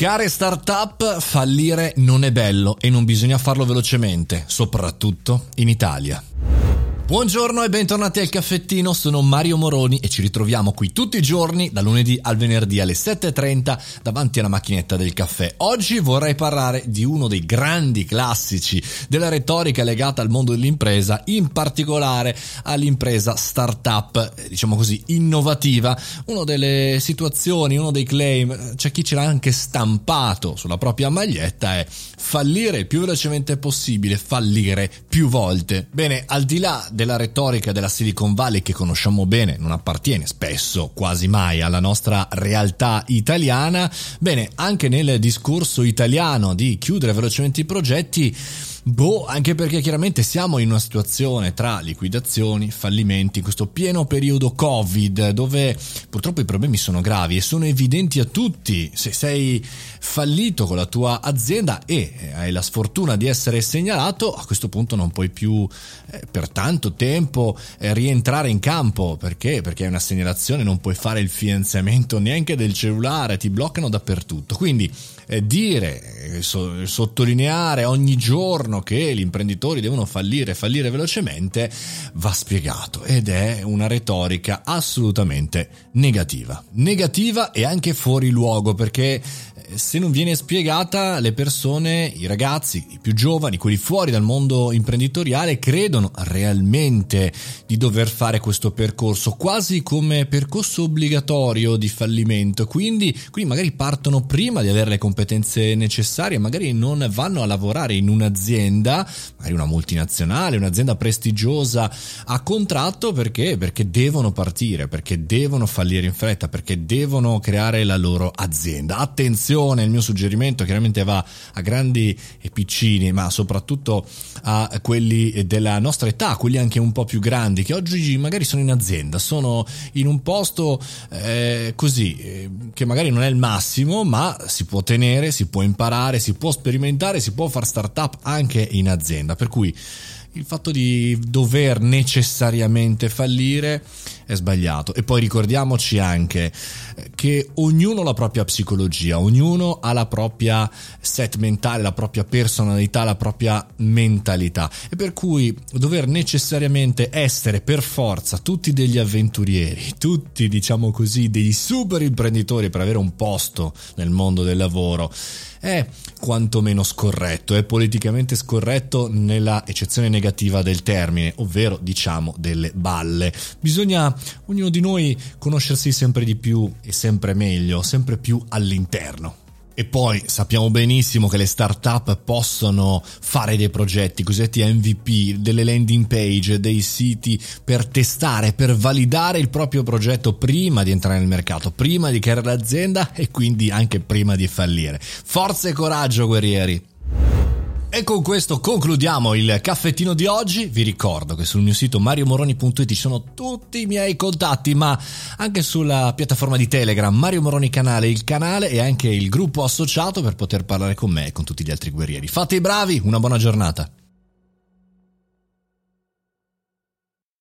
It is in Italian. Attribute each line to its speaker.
Speaker 1: Care startup, fallire non è bello e non bisogna farlo velocemente, soprattutto in Italia. Buongiorno e bentornati al caffettino, sono Mario Moroni e ci ritroviamo qui tutti i giorni, da lunedì al venerdì alle 7.30 davanti alla macchinetta del caffè. Oggi vorrei parlare di uno dei grandi classici della retorica legata al mondo dell'impresa, in particolare all'impresa startup, diciamo così, innovativa. Una delle situazioni, uno dei claim, c'è chi ce l'ha anche stampato sulla propria maglietta, è fallire il più velocemente possibile, fallire più volte. Bene, al di là della retorica della Silicon Valley che conosciamo bene, non appartiene spesso, quasi mai, alla nostra realtà italiana, bene, anche nel discorso italiano di chiudere velocemente i progetti, Boh, anche perché chiaramente siamo in una situazione tra liquidazioni, fallimenti, in questo pieno periodo Covid, dove purtroppo i problemi sono gravi e sono evidenti a tutti. Se sei fallito con la tua azienda e hai la sfortuna di essere segnalato, a questo punto non puoi più eh, per tanto tempo eh, rientrare in campo. Perché? Perché hai una segnalazione, non puoi fare il finanziamento neanche del cellulare, ti bloccano dappertutto. Quindi eh, dire, eh, so, sottolineare ogni giorno che gli imprenditori devono fallire, fallire velocemente, va spiegato ed è una retorica assolutamente negativa. Negativa e anche fuori luogo perché se non viene spiegata, le persone, i ragazzi, i più giovani, quelli fuori dal mondo imprenditoriale, credono realmente di dover fare questo percorso, quasi come percorso obbligatorio di fallimento. Quindi, quindi magari partono prima di avere le competenze necessarie, magari non vanno a lavorare in un'azienda, magari una multinazionale, un'azienda prestigiosa a contratto perché? Perché devono partire, perché devono fallire in fretta, perché devono creare la loro azienda. Attenzione! Attenzione, il mio suggerimento chiaramente va a grandi e piccini, ma soprattutto a quelli della nostra età, quelli anche un po' più grandi, che oggi magari sono in azienda, sono in un posto eh, così, eh, che magari non è il massimo, ma si può tenere, si può imparare, si può sperimentare, si può fare startup anche in azienda. Per cui il fatto di dover necessariamente fallire è sbagliato. E poi ricordiamoci anche che ognuno ha la propria psicologia, ognuno ha la propria set mentale, la propria personalità, la propria mentalità. E per cui dover necessariamente essere per forza tutti degli avventurieri, tutti diciamo così dei super imprenditori per avere un posto nel mondo del lavoro è quantomeno scorretto, è politicamente scorretto nella eccezione negativa del termine, ovvero diciamo delle balle. Bisogna ognuno di noi conoscersi sempre di più e sempre meglio, sempre più all'interno. E poi sappiamo benissimo che le startup possono fare dei progetti, cosiddetti MVP, delle landing page, dei siti per testare, per validare il proprio progetto prima di entrare nel mercato, prima di creare l'azienda e quindi anche prima di fallire. Forza e coraggio, guerrieri! E con questo concludiamo il caffettino di oggi. Vi ricordo che sul mio sito mariomoroni.it ci sono tutti i miei contatti, ma anche sulla piattaforma di Telegram Mario Moroni Canale, il canale e anche il gruppo associato per poter parlare con me e con tutti gli altri guerrieri. Fate i bravi, una buona giornata.